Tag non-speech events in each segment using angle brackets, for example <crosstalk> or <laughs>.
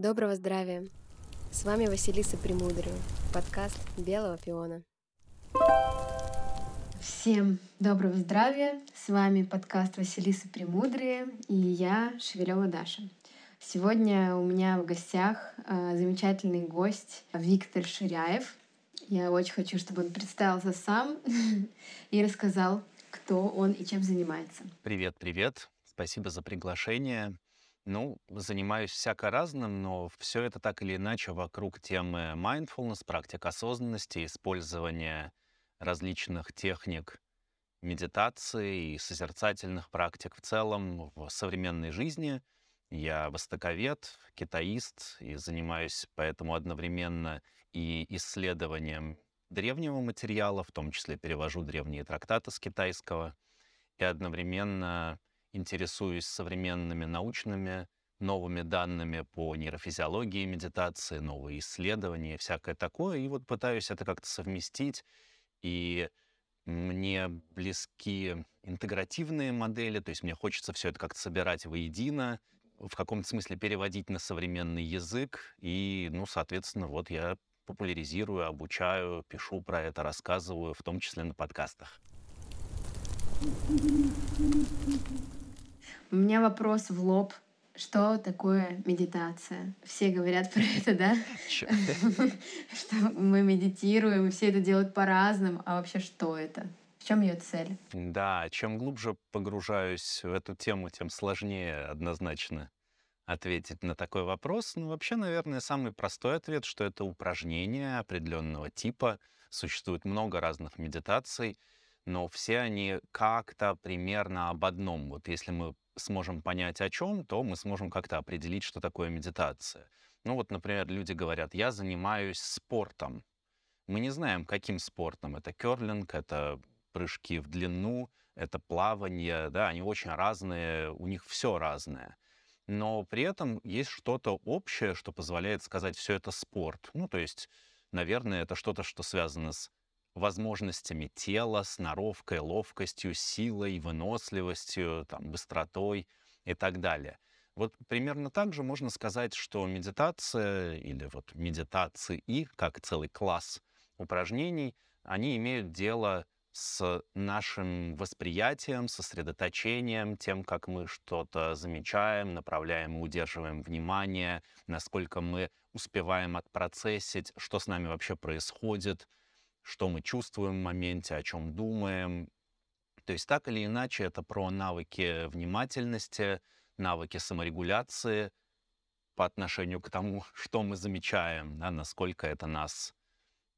Доброго здравия! С вами Василиса Премудрая, подкаст «Белого пиона». Всем доброго здравия! С вами подкаст Василиса Премудрые и я, Шевелева Даша. Сегодня у меня в гостях э, замечательный гость Виктор Ширяев. Я очень хочу, чтобы он представился сам <laughs> и рассказал, кто он и чем занимается. Привет, привет. Спасибо за приглашение. Ну, занимаюсь всяко разным, но все это так или иначе вокруг темы mindfulness, практик осознанности, использования различных техник медитации и созерцательных практик в целом в современной жизни. Я востоковед, китаист и занимаюсь поэтому одновременно и исследованием древнего материала, в том числе перевожу древние трактаты с китайского, и одновременно интересуюсь современными научными новыми данными по нейрофизиологии медитации, новые исследования, всякое такое. И вот пытаюсь это как-то совместить. И мне близки интегративные модели, то есть мне хочется все это как-то собирать воедино, в каком-то смысле переводить на современный язык. И, ну, соответственно, вот я популяризирую, обучаю, пишу про это, рассказываю, в том числе на подкастах. У меня вопрос в лоб. Что такое медитация? Все говорят про это, да? <laughs> Что мы медитируем, все это делают по-разному. А вообще что это? В чем ее цель? Да, чем глубже погружаюсь в эту тему, тем сложнее однозначно ответить на такой вопрос. Ну, вообще, наверное, самый простой ответ, что это упражнение определенного типа. Существует много разных медитаций, но все они как-то примерно об одном. Вот если мы сможем понять о чем, то мы сможем как-то определить, что такое медитация. Ну вот, например, люди говорят, я занимаюсь спортом. Мы не знаем, каким спортом. Это керлинг, это прыжки в длину, это плавание, да, они очень разные, у них все разное. Но при этом есть что-то общее, что позволяет сказать, все это спорт. Ну, то есть, наверное, это что-то, что связано с возможностями тела, сноровкой, ловкостью, силой, выносливостью, там, быстротой и так далее. Вот примерно так же можно сказать, что медитация или вот медитации, как целый класс упражнений, они имеют дело с нашим восприятием, сосредоточением, тем, как мы что-то замечаем, направляем и удерживаем внимание, насколько мы успеваем отпроцессить, что с нами вообще происходит — что мы чувствуем в моменте, о чем думаем. То есть так или иначе это про навыки внимательности, навыки саморегуляции по отношению к тому, <laughs> что мы замечаем, да, насколько это нас,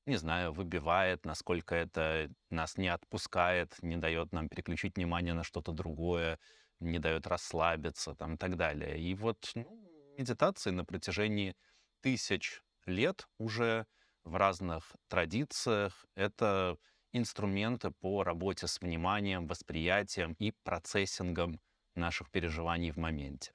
не знаю, выбивает, насколько это нас не отпускает, не дает нам переключить внимание на что-то другое, не дает расслабиться там, и так далее. И вот ну, медитации на протяжении тысяч лет уже в разных традициях. Это инструменты по работе с вниманием, восприятием и процессингом наших переживаний в моменте.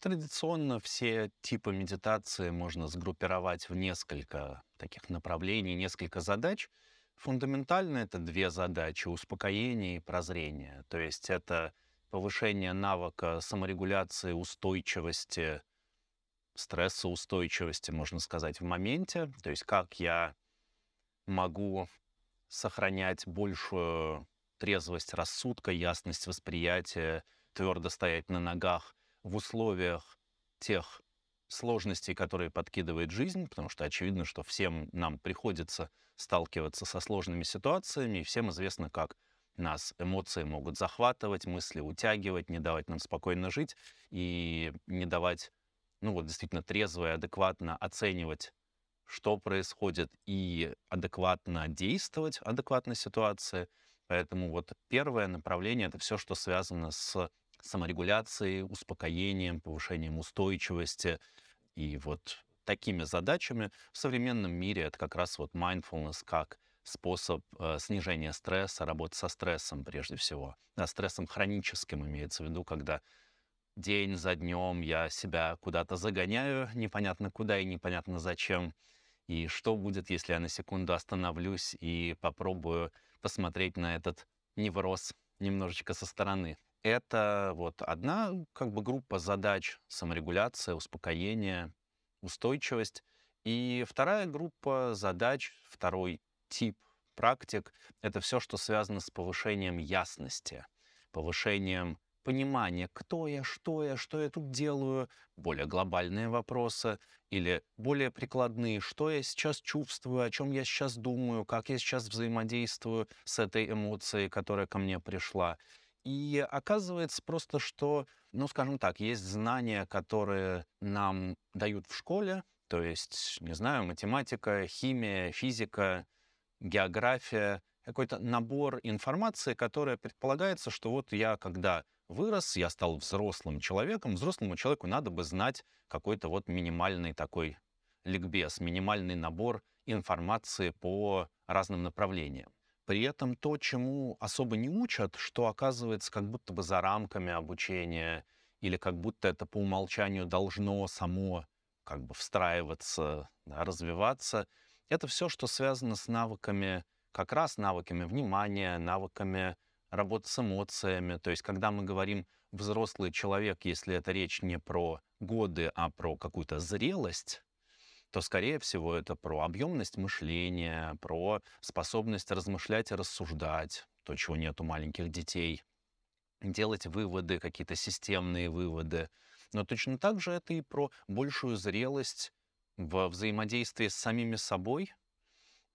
Традиционно все типы медитации можно сгруппировать в несколько таких направлений, несколько задач. Фундаментально это две задачи — успокоение и прозрение. То есть это повышение навыка саморегуляции, устойчивости стрессоустойчивости, можно сказать, в моменте. То есть как я могу сохранять большую трезвость рассудка, ясность восприятия, твердо стоять на ногах в условиях тех сложностей, которые подкидывает жизнь, потому что очевидно, что всем нам приходится сталкиваться со сложными ситуациями, и всем известно, как нас эмоции могут захватывать, мысли утягивать, не давать нам спокойно жить и не давать ну вот действительно трезво и адекватно оценивать, что происходит, и адекватно действовать, адекватной ситуации. Поэтому вот первое направление — это все, что связано с саморегуляцией, успокоением, повышением устойчивости. И вот такими задачами в современном мире это как раз вот mindfulness как способ э, снижения стресса, работы со стрессом прежде всего. Да, стрессом хроническим имеется в виду, когда день за днем я себя куда-то загоняю, непонятно куда и непонятно зачем. И что будет, если я на секунду остановлюсь и попробую посмотреть на этот невроз немножечко со стороны. Это вот одна как бы группа задач саморегуляция, успокоение, устойчивость. И вторая группа задач, второй тип практик — это все, что связано с повышением ясности, повышением понимания, кто я, что я, что я тут делаю, более глобальные вопросы или более прикладные, что я сейчас чувствую, о чем я сейчас думаю, как я сейчас взаимодействую с этой эмоцией, которая ко мне пришла. И оказывается просто, что, ну, скажем так, есть знания, которые нам дают в школе, то есть, не знаю, математика, химия, физика, география, какой-то набор информации, которая предполагается, что вот я, когда вырос, я стал взрослым человеком, взрослому человеку надо бы знать какой-то вот минимальный такой ликбез, минимальный набор информации по разным направлениям. При этом то, чему особо не учат, что оказывается как будто бы за рамками обучения, или как будто это по умолчанию должно само как бы встраиваться, да, развиваться, это все, что связано с навыками, как раз навыками внимания, навыками работы с эмоциями. То есть, когда мы говорим взрослый человек, если это речь не про годы, а про какую-то зрелость, то, скорее всего, это про объемность мышления, про способность размышлять и рассуждать, то, чего нет у маленьких детей, делать выводы, какие-то системные выводы. Но точно так же это и про большую зрелость в взаимодействии с самими собой,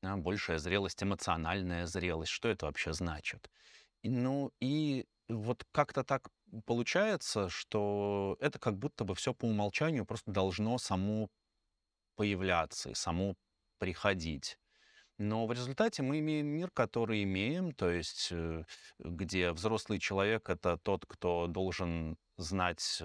да, большая зрелость, эмоциональная зрелость. Что это вообще значит? Ну и вот как-то так получается, что это как будто бы все по умолчанию просто должно само появляться и само приходить. Но в результате мы имеем мир, который имеем, то есть э, где взрослый человек — это тот, кто должен знать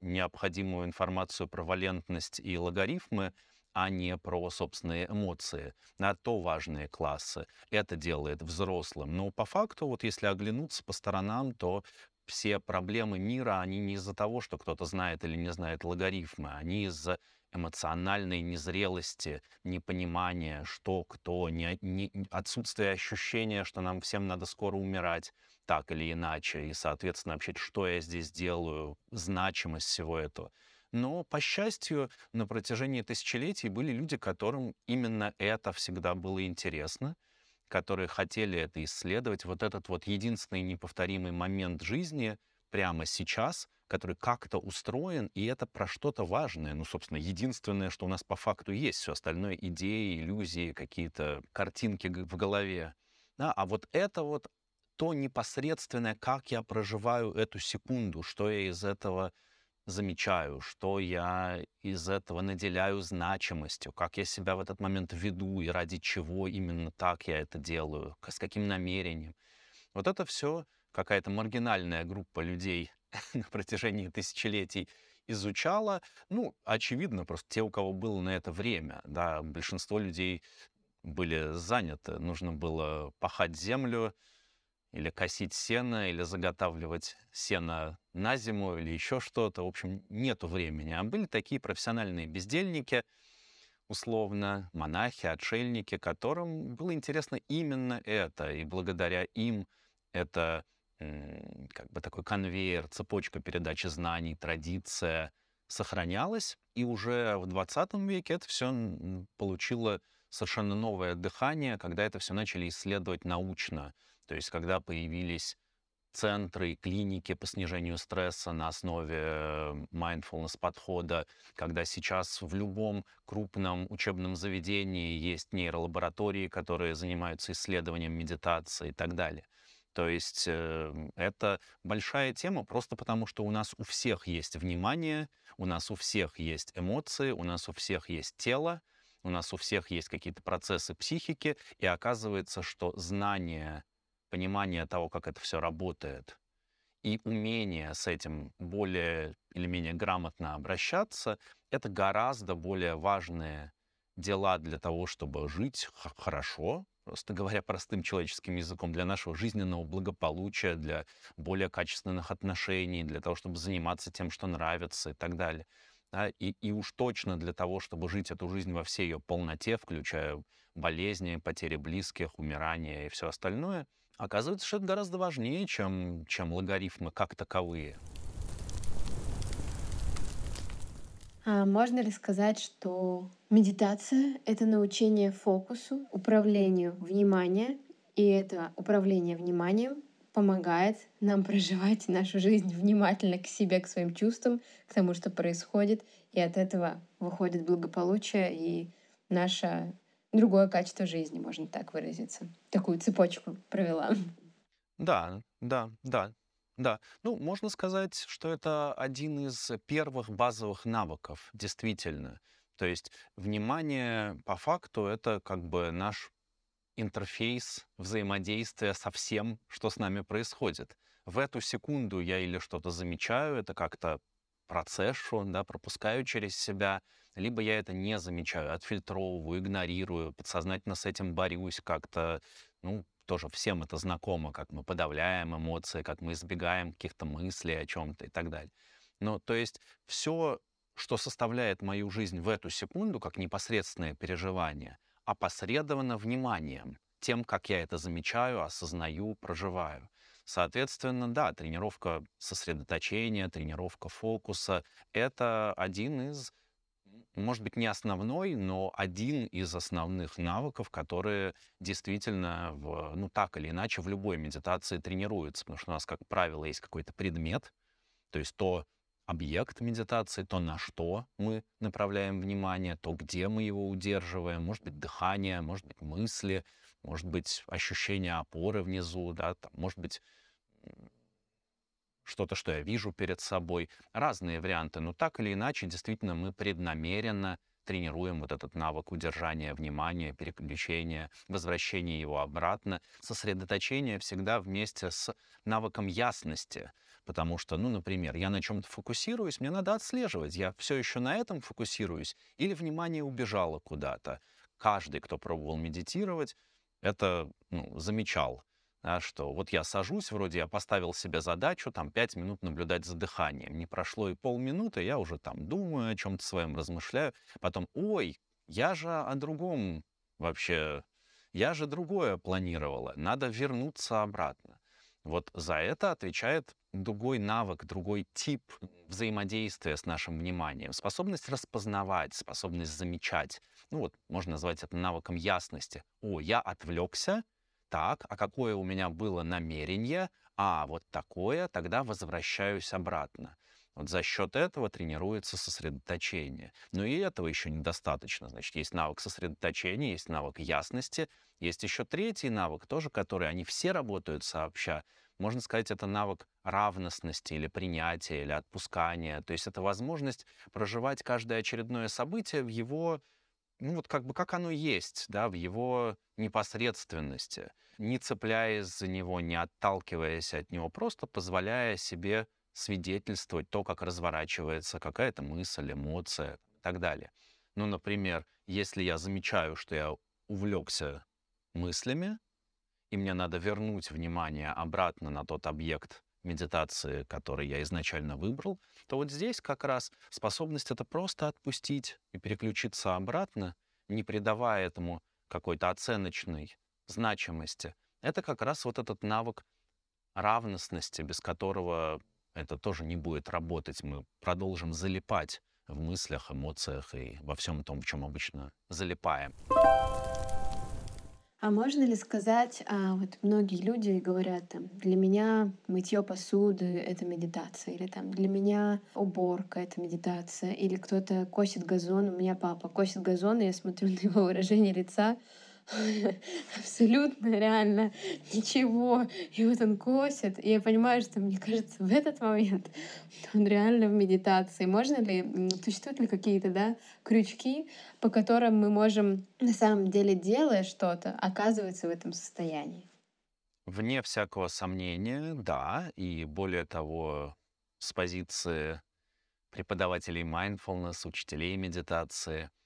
необходимую информацию про валентность и логарифмы, а не про собственные эмоции. На то важные классы. Это делает взрослым. Но по факту, вот если оглянуться по сторонам, то все проблемы мира, они не из-за того, что кто-то знает или не знает логарифмы, они из-за эмоциональной незрелости, непонимания, что, кто, не, не, отсутствие ощущения, что нам всем надо скоро умирать так или иначе, и, соответственно, вообще, что я здесь делаю, значимость всего этого. Но, по счастью, на протяжении тысячелетий были люди, которым именно это всегда было интересно, которые хотели это исследовать. Вот этот вот единственный неповторимый момент жизни прямо сейчас, который как-то устроен, и это про что-то важное. Ну, собственно, единственное, что у нас по факту есть. Все остальное — идеи, иллюзии, какие-то картинки в голове. Да, а вот это вот то непосредственное, как я проживаю эту секунду, что я из этого замечаю, что я из этого наделяю значимостью, как я себя в этот момент веду и ради чего именно так я это делаю, с каким намерением. Вот это все какая-то маргинальная группа людей <laughs> на протяжении тысячелетий изучала. Ну, очевидно, просто те, у кого было на это время. Да, большинство людей были заняты. Нужно было пахать землю, или косить сено, или заготавливать сено на зиму, или еще что-то. В общем, нету времени. А были такие профессиональные бездельники, условно, монахи, отшельники, которым было интересно именно это. И благодаря им это как бы такой конвейер, цепочка передачи знаний, традиция сохранялась. И уже в 20 веке это все получило совершенно новое дыхание, когда это все начали исследовать научно. То есть когда появились центры, клиники по снижению стресса на основе mindfulness подхода, когда сейчас в любом крупном учебном заведении есть нейролаборатории, которые занимаются исследованием медитации и так далее. То есть э, это большая тема просто потому, что у нас у всех есть внимание, у нас у всех есть эмоции, у нас у всех есть тело, у нас у всех есть какие-то процессы психики, и оказывается, что знание понимание того, как это все работает, и умение с этим более или менее грамотно обращаться, это гораздо более важные дела для того, чтобы жить хорошо, просто говоря простым человеческим языком, для нашего жизненного благополучия, для более качественных отношений, для того, чтобы заниматься тем, что нравится и так далее. Да, и, и уж точно для того, чтобы жить эту жизнь во всей ее полноте, включая болезни, потери близких, умирание и все остальное — Оказывается, что это гораздо важнее, чем, чем логарифмы как таковые. А можно ли сказать, что медитация — это научение фокусу, управлению внимания, и это управление вниманием помогает нам <laughs> проживать нашу жизнь внимательно к себе, к своим чувствам, к тому, что происходит, и от этого выходит благополучие и наше другое качество жизни, можно так выразиться. Такую цепочку провела. Да, да, да, да. Ну, можно сказать, что это один из первых базовых навыков, действительно. То есть внимание по факту это как бы наш интерфейс взаимодействия со всем, что с нами происходит. В эту секунду я или что-то замечаю, это как-то процесшу, да, пропускаю через себя, либо я это не замечаю, отфильтровываю, игнорирую, подсознательно с этим борюсь как-то, ну, тоже всем это знакомо, как мы подавляем эмоции, как мы избегаем каких-то мыслей о чем-то и так далее. Ну, то есть все, что составляет мою жизнь в эту секунду, как непосредственное переживание, опосредовано вниманием, тем, как я это замечаю, осознаю, проживаю. Соответственно, да, тренировка сосредоточения, тренировка фокуса — это один из может быть, не основной, но один из основных навыков, которые действительно, в, ну так или иначе, в любой медитации тренируются, потому что у нас, как правило, есть какой-то предмет, то есть то объект медитации, то, на что мы направляем внимание, то, где мы его удерживаем, может быть, дыхание, может быть, мысли, может быть, ощущение опоры внизу, да, там, может быть, что-то, что я вижу перед собой. Разные варианты, но так или иначе, действительно, мы преднамеренно тренируем вот этот навык удержания внимания, переключения, возвращения его обратно. Сосредоточение всегда вместе с навыком ясности. Потому что, ну, например, я на чем-то фокусируюсь, мне надо отслеживать, я все еще на этом фокусируюсь или внимание убежало куда-то. Каждый, кто пробовал медитировать, это ну, замечал да, что вот я сажусь, вроде я поставил себе задачу, там, пять минут наблюдать за дыханием. Не прошло и полминуты, я уже там думаю о чем-то своем, размышляю. Потом, ой, я же о другом вообще, я же другое планировала, надо вернуться обратно. Вот за это отвечает другой навык, другой тип взаимодействия с нашим вниманием. Способность распознавать, способность замечать. Ну вот, можно назвать это навыком ясности. О, я отвлекся, так, а какое у меня было намерение, а вот такое, тогда возвращаюсь обратно. Вот за счет этого тренируется сосредоточение. Но и этого еще недостаточно. Значит, есть навык сосредоточения, есть навык ясности, есть еще третий навык, тоже который они все работают сообща. Можно сказать, это навык равностности или принятия, или отпускания. То есть это возможность проживать каждое очередное событие в его ну вот как бы как оно есть, да, в его непосредственности, не цепляясь за него, не отталкиваясь от него, просто позволяя себе свидетельствовать то, как разворачивается какая-то мысль, эмоция и так далее. Ну, например, если я замечаю, что я увлекся мыслями, и мне надо вернуть внимание обратно на тот объект, медитации, который я изначально выбрал, то вот здесь как раз способность это просто отпустить и переключиться обратно, не придавая этому какой-то оценочной значимости. Это как раз вот этот навык равностности, без которого это тоже не будет работать. Мы продолжим залипать в мыслях, эмоциях и во всем том, в чем обычно залипаем. А можно ли сказать, а, вот многие люди говорят, там, для меня мытье посуды — это медитация, или там для меня уборка — это медитация, или кто-то косит газон, у меня папа косит газон, и я смотрю <laughs> на его выражение лица, <laughs> абсолютно реально ничего. И вот он косит, и я понимаю, что мне кажется, в этот момент <laughs> он реально в медитации. Можно ли, существуют ли какие-то да, крючки, по которым мы можем на самом деле, делая что-то, оказываться в этом состоянии? Вне всякого сомнения, да. И более того, с позиции преподавателей mindfulness, учителей медитации —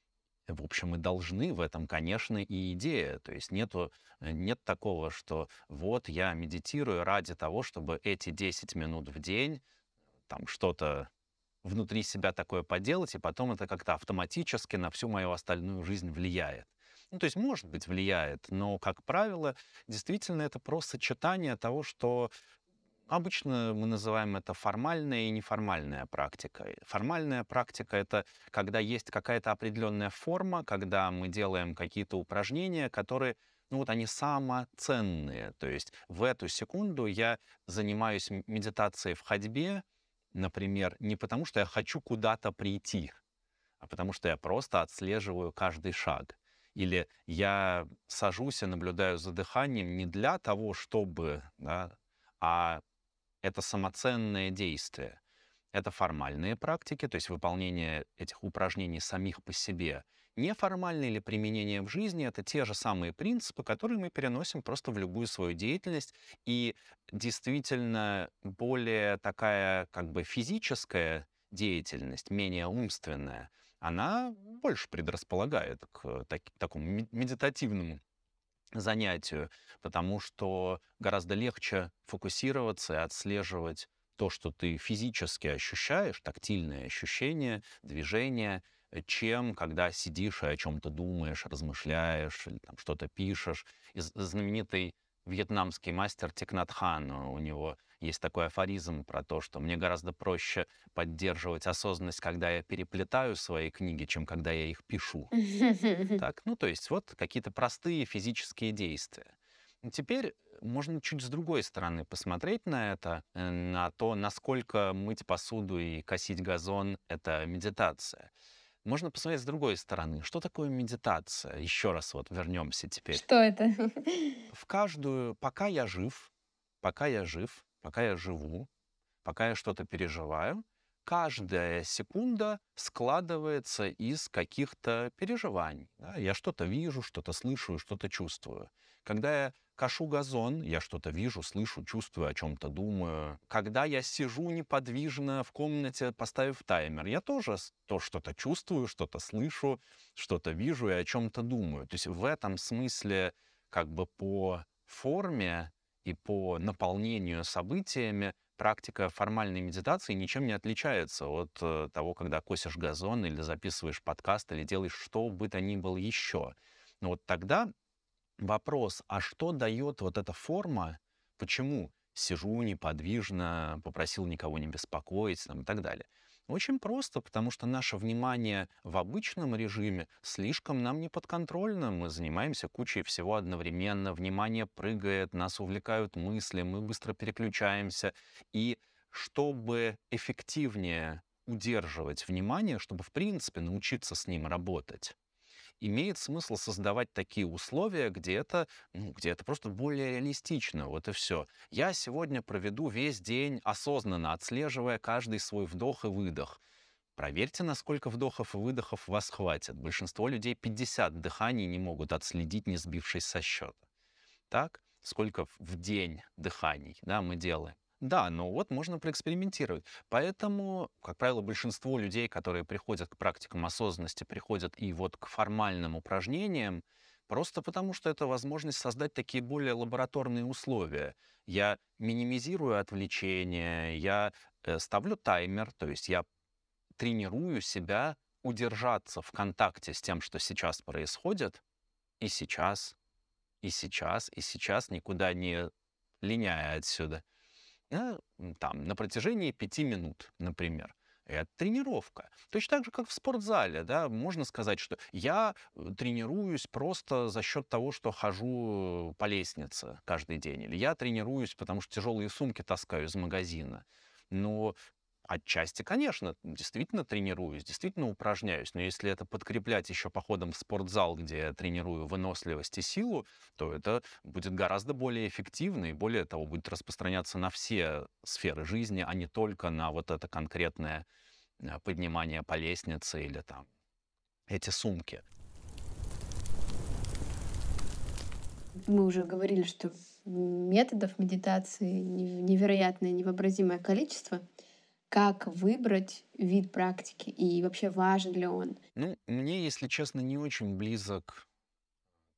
в общем, и должны в этом, конечно, и идея. То есть нету, э, нет такого, что вот я медитирую ради того, чтобы эти 10 минут в день там что-то внутри себя такое поделать, и потом это как-то автоматически на всю мою остальную жизнь влияет. Ну, то есть, может быть, влияет, но, как правило, действительно это просто сочетание того, что Обычно мы называем это формальная и неформальная практика. Формальная практика — это когда есть какая-то определенная форма, когда мы делаем какие-то упражнения, которые ну вот они самоценные. То есть в эту секунду я занимаюсь медитацией в ходьбе, например, не потому что я хочу куда-то прийти, а потому что я просто отслеживаю каждый шаг. Или я сажусь и наблюдаю за дыханием не для того, чтобы, да, а это самоценное действие. Это формальные практики, то есть выполнение этих упражнений самих по себе. Неформальное или применение в жизни — это те же самые принципы, которые мы переносим просто в любую свою деятельность. И действительно более такая как бы физическая деятельность, менее умственная, она больше предрасполагает к так, такому медитативному занятию, потому что гораздо легче фокусироваться и отслеживать то, что ты физически ощущаешь, тактильные ощущения, движения, э, чем когда сидишь и о чем-то думаешь, размышляешь или там что-то пишешь. И знаменитый вьетнамский мастер Тикнат Хан, у него есть такой афоризм про то, что мне гораздо проще поддерживать осознанность, когда я переплетаю свои книги, чем когда я их пишу. <laughs> Так, ну то есть вот какие-то простые физические действия. Теперь можно чуть с другой стороны посмотреть на это, э, на то, насколько мыть посуду и косить газон — это медитация. Можно посмотреть с другой стороны, что такое медитация. Еще раз вот вернемся теперь. Что это? В каждую, пока я жив, пока я жив, пока я живу, пока я что-то переживаю, каждая секунда складывается из каких-то переживаний. Да? Я что-то вижу, что-то слышу, что-то чувствую. Когда я кашу газон, я что-то вижу, слышу, чувствую, о чем-то думаю. Когда я сижу неподвижно в комнате, поставив таймер, я тоже то что-то чувствую, что-то слышу, что-то вижу и о чем-то думаю. То есть в этом смысле как бы по форме и по наполнению событиями практика формальной медитации ничем не отличается от э, того, когда косишь газон или записываешь подкаст или делаешь что бы то ни было еще. Но вот тогда вопрос, а что дает вот эта форма, почему сижу неподвижно, попросил никого не беспокоить там, и так далее. Очень просто, потому что наше внимание в обычном режиме слишком нам не подконтрольно. Мы занимаемся кучей всего одновременно, внимание прыгает, нас увлекают мысли, мы быстро переключаемся. И чтобы эффективнее удерживать внимание, чтобы в принципе научиться с ним работать, имеет смысл создавать такие условия, где это, ну, где это просто более реалистично. Вот и все. Я сегодня проведу весь день осознанно, отслеживая каждый свой вдох и выдох. Проверьте, насколько вдохов и выдохов вас хватит. Большинство людей 50 дыханий не могут отследить, не сбившись со счета. Так? Сколько в день дыханий да, мы делаем? Да, но вот можно проэкспериментировать. Поэтому, как правило, большинство людей, которые приходят к практикам осознанности, приходят и вот к формальным упражнениям, просто потому что это возможность создать такие более лабораторные условия. Я минимизирую отвлечения, я э, ставлю таймер, то есть я тренирую себя удержаться в контакте с тем, что сейчас происходит, и сейчас, и сейчас, и сейчас, никуда не линяя отсюда — да, там, на протяжении пяти минут, например. Это тренировка. Точно так же, как в спортзале, да, можно сказать, что я э, тренируюсь просто за счет того, что хожу по лестнице каждый день, или я тренируюсь, потому что тяжелые сумки таскаю из магазина. Но Отчасти, конечно, действительно тренируюсь, действительно упражняюсь, но если это подкреплять еще походом в спортзал, где я тренирую выносливость и силу, то это будет гораздо более эффективно и более того будет распространяться на все сферы жизни, а не только на вот это конкретное э, поднимание по лестнице или там эти сумки. Мы уже говорили, что методов медитации невероятное, невообразимое количество — как выбрать вид практики и вообще важен ли он? Ну, мне, если честно, не очень близок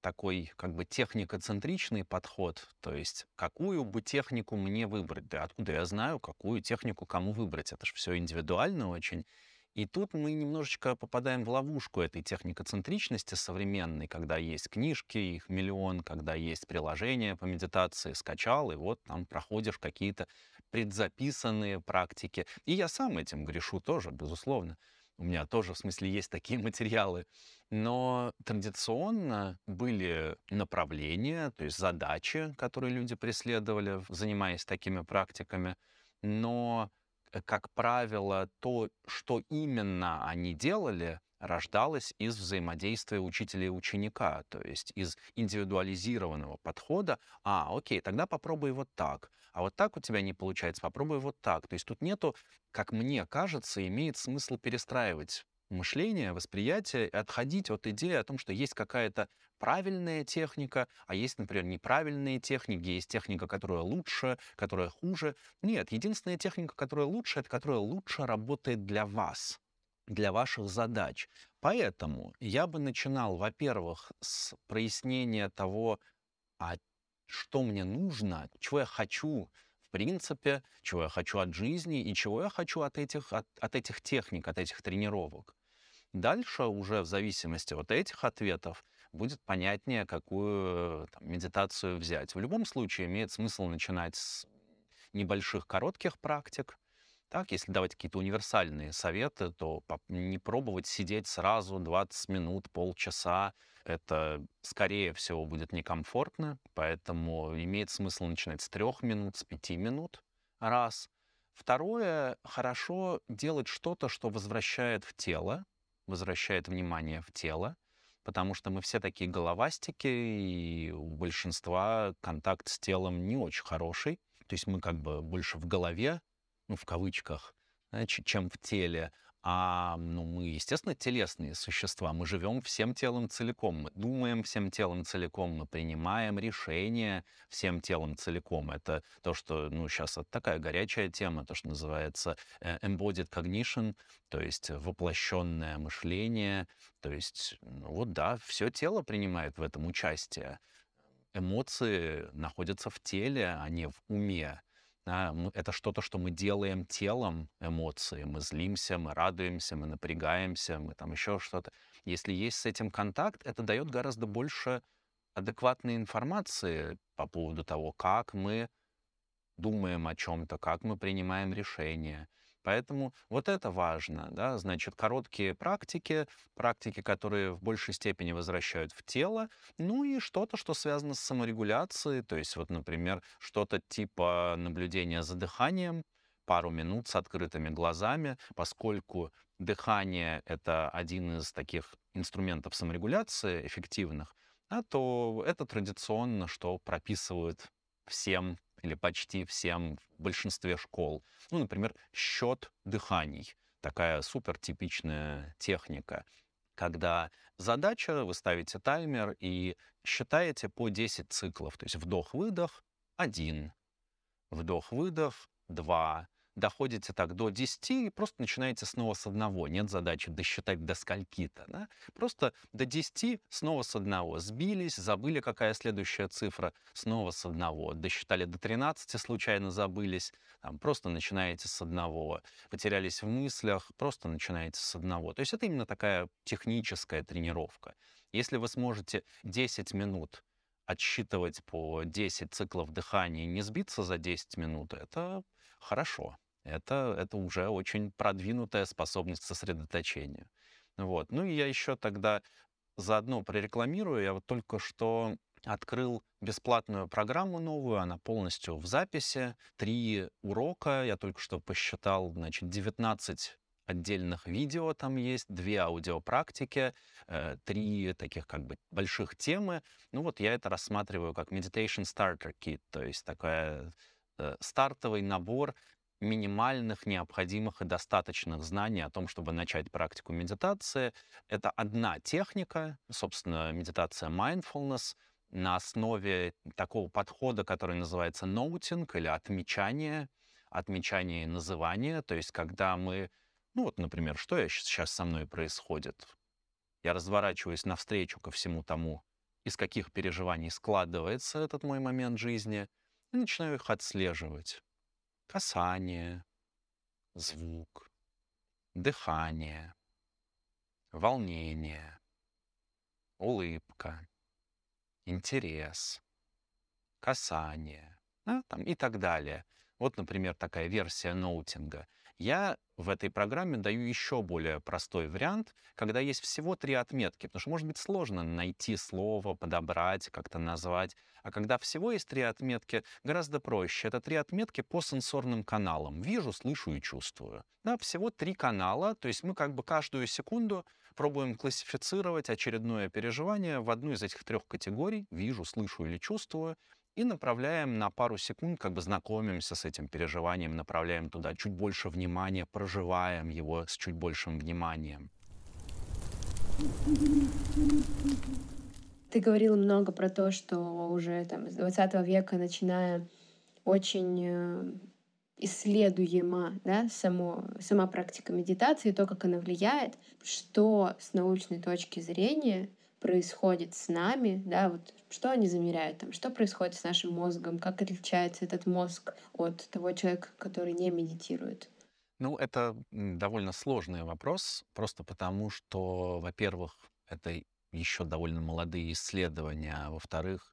такой как бы техникоцентричный подход, то есть какую бы технику мне выбрать, да откуда я знаю, какую технику кому выбрать, это же все индивидуально очень. И тут мы немножечко попадаем в ловушку этой техникоцентричности современной, когда есть книжки, их миллион, когда есть приложения по медитации, скачал, и вот там проходишь какие-то предзаписанные практики. И я сам этим грешу тоже, безусловно. У меня тоже, в смысле, есть такие <laughs> материалы. Но традиционно были направления, то есть задачи, которые люди преследовали, занимаясь такими практиками. Но, э, как правило, то, что именно они делали, рождалось из взаимодействия учителя и ученика, то есть из индивидуализированного подхода. А, окей, тогда попробуй вот так. А вот так у тебя не получается, попробуй вот так. То есть тут нету, как мне кажется, имеет смысл перестраивать мышление, восприятие, отходить от идеи о том, что есть какая-то правильная техника, а есть, например, неправильные техники, есть техника, которая лучше, которая хуже. Нет, единственная техника, которая лучше, это которая лучше работает для вас для ваших задач. Поэтому я бы начинал, во-первых, с прояснения того, а что мне нужно, чего я хочу в принципе, чего я хочу от жизни и чего я хочу от этих, от, от этих техник, от этих тренировок. Дальше уже в зависимости от этих ответов будет понятнее, какую там, медитацию взять. В любом случае имеет смысл начинать с небольших коротких практик, так, если давать какие-то универсальные советы, то не пробовать сидеть сразу 20 минут, полчаса. Это, скорее всего, будет некомфортно, поэтому имеет смысл начинать с трех минут, с пяти минут раз. Второе, хорошо делать что-то, что возвращает в тело, возвращает внимание в тело, потому что мы все такие головастики, и у большинства контакт с телом не очень хороший. То есть мы как бы больше в голове, ну, в кавычках, значит, чем в теле. А ну, мы, естественно, телесные существа. Мы живем всем телом целиком. Мы думаем всем телом целиком. Мы принимаем решения всем телом целиком. Это то, что ну, сейчас это такая горячая тема, то, что называется э, embodied cognition, то есть воплощенное мышление. То есть, ну, вот да, все тело принимает в этом участие. Эмоции находятся в теле, а не в уме. Это что-то, что мы делаем телом, эмоции. Мы злимся, мы радуемся, мы напрягаемся, мы там еще что-то. Если есть с этим контакт, это дает гораздо больше адекватной информации по поводу того, как мы думаем о чем-то, как мы принимаем решения. Поэтому вот это важно, да, значит, короткие практики, практики, которые в большей степени возвращают в тело, ну и что-то, что связано с саморегуляцией, то есть вот, например, что-то типа наблюдения за дыханием, пару минут с открытыми глазами, поскольку дыхание — это один из таких инструментов саморегуляции эффективных, а то это традиционно, что прописывают всем или почти всем в большинстве школ. Ну, например, счет дыханий. Такая супертипичная техника, когда задача, вы ставите таймер и считаете по 10 циклов. То есть вдох-выдох — один, вдох-выдох — два, доходите так до 10 и просто начинаете снова с одного. Нет задачи досчитать до скольки-то. Да? Просто до 10 снова с одного. Сбились, забыли, какая следующая цифра, снова с одного. Досчитали до 13, случайно забылись, там, просто начинаете с одного. Потерялись в мыслях, просто начинаете с одного. То есть это именно такая техническая тренировка. Если вы сможете 10 минут отсчитывать по 10 циклов дыхания и не сбиться за 10 минут, это хорошо это, это уже очень продвинутая способность к сосредоточению. Вот. Ну и я еще тогда заодно прорекламирую. Я вот только что открыл бесплатную программу новую, она полностью в записи. Три урока, я только что посчитал, значит, 19 отдельных видео там есть, две аудиопрактики, э, три таких как бы больших темы. Ну вот я это рассматриваю как Meditation Starter Kit, то есть такой э, стартовый набор минимальных, необходимых и достаточных знаний о том, чтобы начать практику медитации. Это одна техника, собственно, медитация mindfulness, на основе такого подхода, который называется noting или отмечание, отмечание и называние, то есть когда мы, ну вот, например, что я сейчас со мной происходит? Я разворачиваюсь навстречу ко всему тому, из каких переживаний складывается этот мой момент жизни, и начинаю их отслеживать касание, звук, дыхание, волнение, улыбка, интерес, касание да, там, и так далее. Вот, например, такая версия ноутинга. Я в этой программе даю еще более простой вариант, когда есть всего три отметки, потому что может быть сложно найти слово, подобрать, как-то назвать. А когда всего есть три отметки, гораздо проще. Это три отметки по сенсорным каналам. Вижу, слышу и чувствую. Да, всего три канала, то есть мы как бы каждую секунду пробуем классифицировать очередное переживание в одну из этих трех категорий. Вижу, слышу или чувствую и направляем на пару секунд, как бы знакомимся с этим переживанием, направляем туда чуть больше внимания, проживаем его с чуть большим вниманием. Ты говорил много про то, что уже там с 20 века, начиная, очень э, исследуема да, само, сама практика медитации, то, как она влияет, что с научной точки зрения происходит с нами, да, вот что они замеряют, там, что происходит с нашим мозгом, как отличается этот мозг от того человека, который не медитирует? Ну, это довольно сложный вопрос, просто потому что, во-первых, это еще довольно молодые исследования, а во-вторых,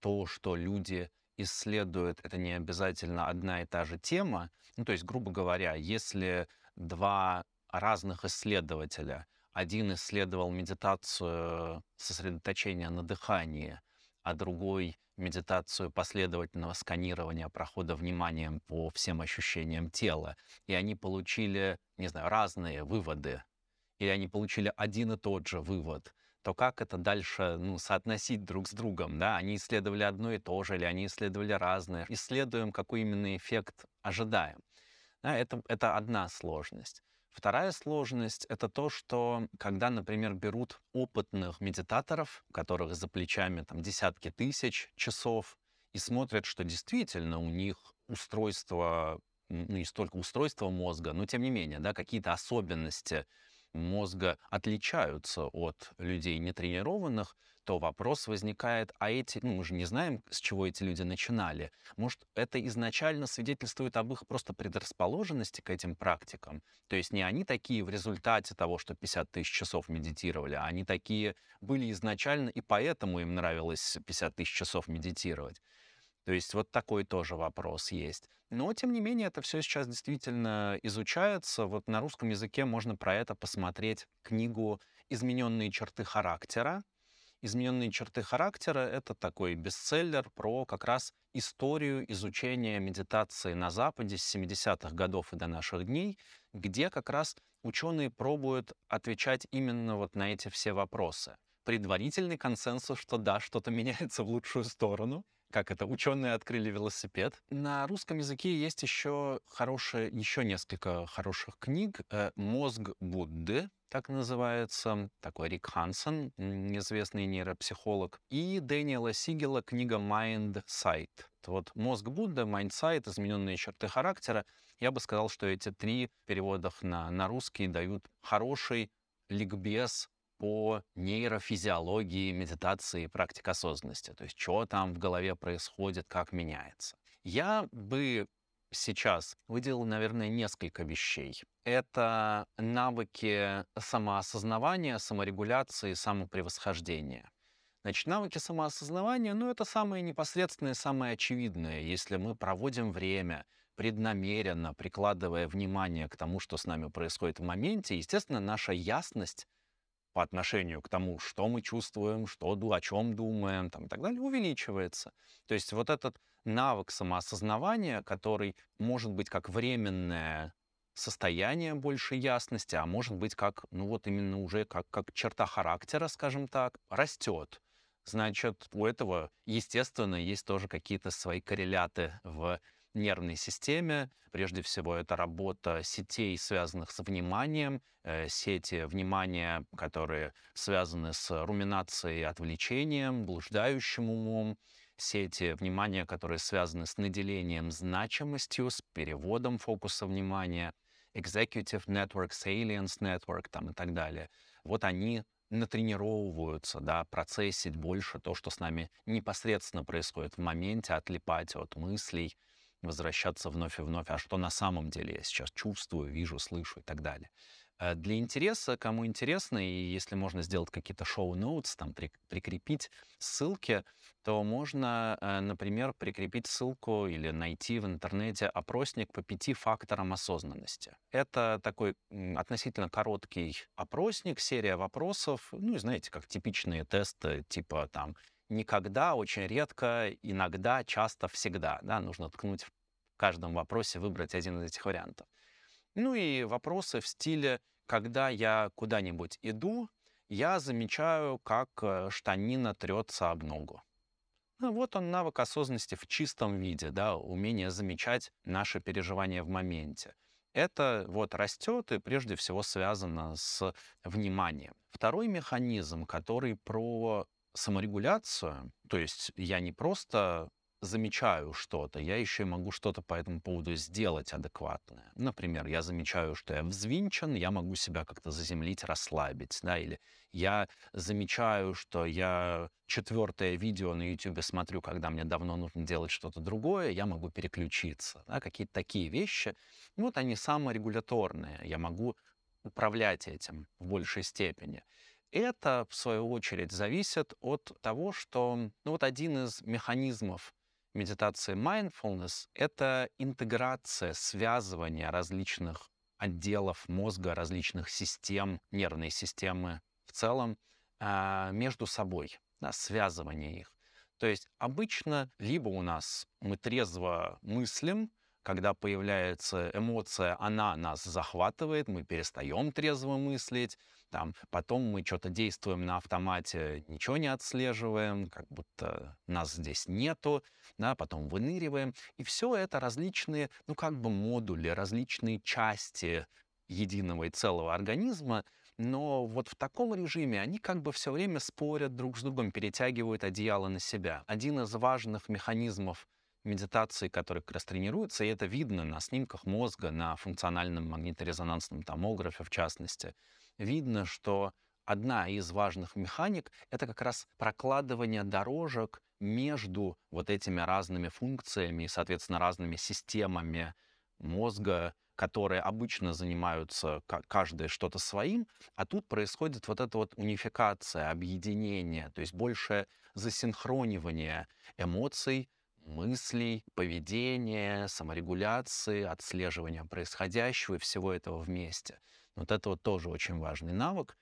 то, что люди исследуют, это не обязательно одна и та же тема. Ну, то есть, грубо говоря, если два разных исследователя один исследовал медитацию сосредоточения на дыхании, а другой медитацию последовательного сканирования прохода вниманием по всем ощущениям тела. И они получили, не знаю, разные выводы. Или они получили один и тот же вывод то как это дальше ну, соотносить друг с другом? Да? Они исследовали одно и то же, или они исследовали разное. Исследуем, какой именно эффект ожидаем. Да, это, это одна сложность. Вторая сложность — это то, что когда, например, берут опытных медитаторов, у которых за плечами там, десятки тысяч часов, и смотрят, что действительно у них устройство, ну, не столько устройство мозга, но тем не менее, да, какие-то особенности мозга отличаются от людей нетренированных, то вопрос возникает, а эти, ну мы же не знаем, с чего эти люди начинали. Может, это изначально свидетельствует об их просто предрасположенности к этим практикам? То есть не они такие в результате того, что 50 тысяч часов медитировали, а они такие были изначально, и поэтому им нравилось 50 тысяч часов медитировать. То есть вот такой тоже вопрос есть. Но, тем не менее, это все сейчас действительно изучается. Вот на русском языке можно про это посмотреть книгу «Измененные черты характера». «Измененные черты характера» — это такой бестселлер про как раз историю изучения медитации на Западе с 70-х годов и до наших дней, где как раз ученые пробуют отвечать именно вот на эти все вопросы. Предварительный консенсус, что да, что-то <laughs> меняется в лучшую сторону, как это, ученые открыли велосипед. На русском языке есть еще хорошие, еще несколько хороших книг. Э, «Мозг Будды», так называется, такой Рик Хансен, известный нейропсихолог, и Дэниела Сигела книга «Mind Sight». Вот «Мозг Будды», «Mind Sight», «Измененные черты характера». Я бы сказал, что эти три переводах на, на русский дают хороший ликбез по нейрофизиологии, медитации и практик осознанности. То есть, что там в голове происходит, как меняется. Я бы сейчас выделил, наверное, несколько вещей. Это навыки самоосознавания, саморегуляции, самопревосхождения. Значит, навыки самоосознавания, ну, это самое непосредственное, самое очевидное. Если мы проводим время, преднамеренно прикладывая внимание к тому, что с нами происходит в моменте, естественно, наша ясность по отношению к тому, что мы чувствуем, что, о чем думаем там, и так далее, увеличивается. То есть вот этот навык самоосознавания, который может быть как временное состояние большей ясности, а может быть как, ну вот именно уже как, как черта характера, скажем так, растет. Значит, у этого, естественно, есть тоже какие-то свои корреляты в нервной системе. Прежде всего, это работа сетей, связанных с вниманием, э, сети внимания, которые связаны с руминацией отвлечением, блуждающим умом, сети внимания, которые связаны с наделением значимостью, с переводом фокуса внимания, Executive Network, Salience Network там, и так далее. Вот они натренировываются, да, процессить больше то, что с нами непосредственно происходит в моменте, отлипать от мыслей, возвращаться вновь и вновь, а что на самом деле я сейчас чувствую, вижу, слышу и так далее. Э, для интереса, кому интересно, и если можно сделать какие-то шоу-ноутс, там при, прикрепить ссылки, то можно, э, например, прикрепить ссылку или найти в интернете опросник по пяти факторам осознанности. Это такой относительно короткий опросник, серия вопросов, ну и знаете, как типичные тесты, типа там никогда, очень редко, иногда, часто, всегда. Да, нужно ткнуть в каждом вопросе, выбрать один из этих вариантов. Ну и вопросы в стиле, когда я куда-нибудь иду, я замечаю, как э, штанина трется об ногу. Ну, вот он навык осознанности в чистом виде, да, умение замечать наши переживания в моменте. Это вот растет и прежде всего связано с вниманием. Второй механизм, который про саморегуляцию, то есть я не просто замечаю что-то, я еще и могу что-то по этому поводу сделать адекватное. Например, я замечаю, что я взвинчен, я могу себя как-то заземлить, расслабить, да, или я замечаю, что я четвертое видео на YouTube смотрю, когда мне давно нужно делать что-то другое, я могу переключиться, да, какие-то такие вещи. Вот они саморегуляторные, я могу управлять этим в большей степени. Это, в свою очередь, зависит от того, что ну, вот один из механизмов медитации mindfulness — это интеграция, связывание различных отделов мозга, различных систем, нервной системы в целом а, между собой, да, связывание их. То есть обычно либо у нас мы трезво мыслим, когда появляется эмоция, она нас захватывает, мы перестаем трезво мыслить, там, потом мы что-то действуем на автомате, ничего не отслеживаем, как будто нас здесь нету, да, потом выныриваем. И все это различные, ну, как бы модули, различные части единого и целого организма, но вот в таком режиме они как бы все время спорят друг с другом, перетягивают одеяло на себя. Один из важных механизмов медитации, которые как раз тренируются, и это видно на снимках мозга, на функциональном магниторезонансном томографе в частности. Видно, что одна из важных механик — это как раз прокладывание дорожек между вот этими разными функциями и, соответственно, разными системами мозга, которые обычно занимаются каждое что-то своим, а тут происходит вот эта вот унификация, объединение, то есть большее засинхронивание эмоций, мыслей, поведения, саморегуляции, отслеживания происходящего и всего этого вместе. Вот это вот тоже очень важный навык.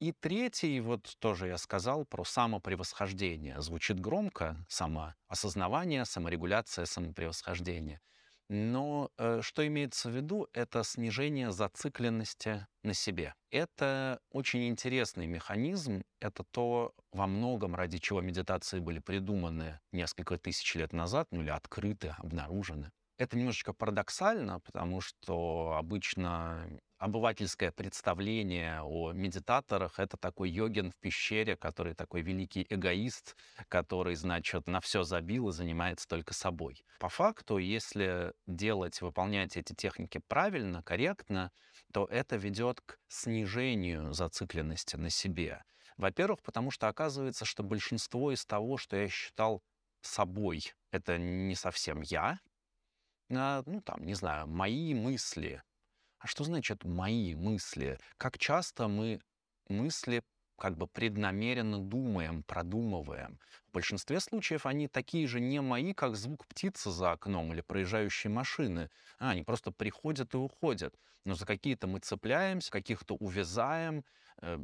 И третий, вот тоже я сказал про самопревосхождение. Звучит громко, самоосознавание, саморегуляция, самопревосхождение — но э, что имеется в виду, это снижение зацикленности на себе. Это очень интересный механизм. Это то, во многом ради чего медитации были придуманы несколько тысяч лет назад, ну или открыты, обнаружены. Это немножечко парадоксально, потому что обычно обывательское представление о медитаторах — это такой йогин в пещере, который такой великий эгоист, который, значит, на все забил и занимается только собой. По факту, если делать, выполнять эти техники правильно, корректно, то это ведет к снижению зацикленности на себе. Во-первых, потому что оказывается, что большинство из того, что я считал собой, это не совсем я, ну там, не знаю, мои мысли. А что значит мои мысли? Как часто мы мысли как бы преднамеренно думаем, продумываем. В большинстве случаев они такие же не мои, как звук птицы за окном или проезжающей машины. А, они просто приходят и уходят. Но за какие-то мы цепляемся, каких-то увязаем,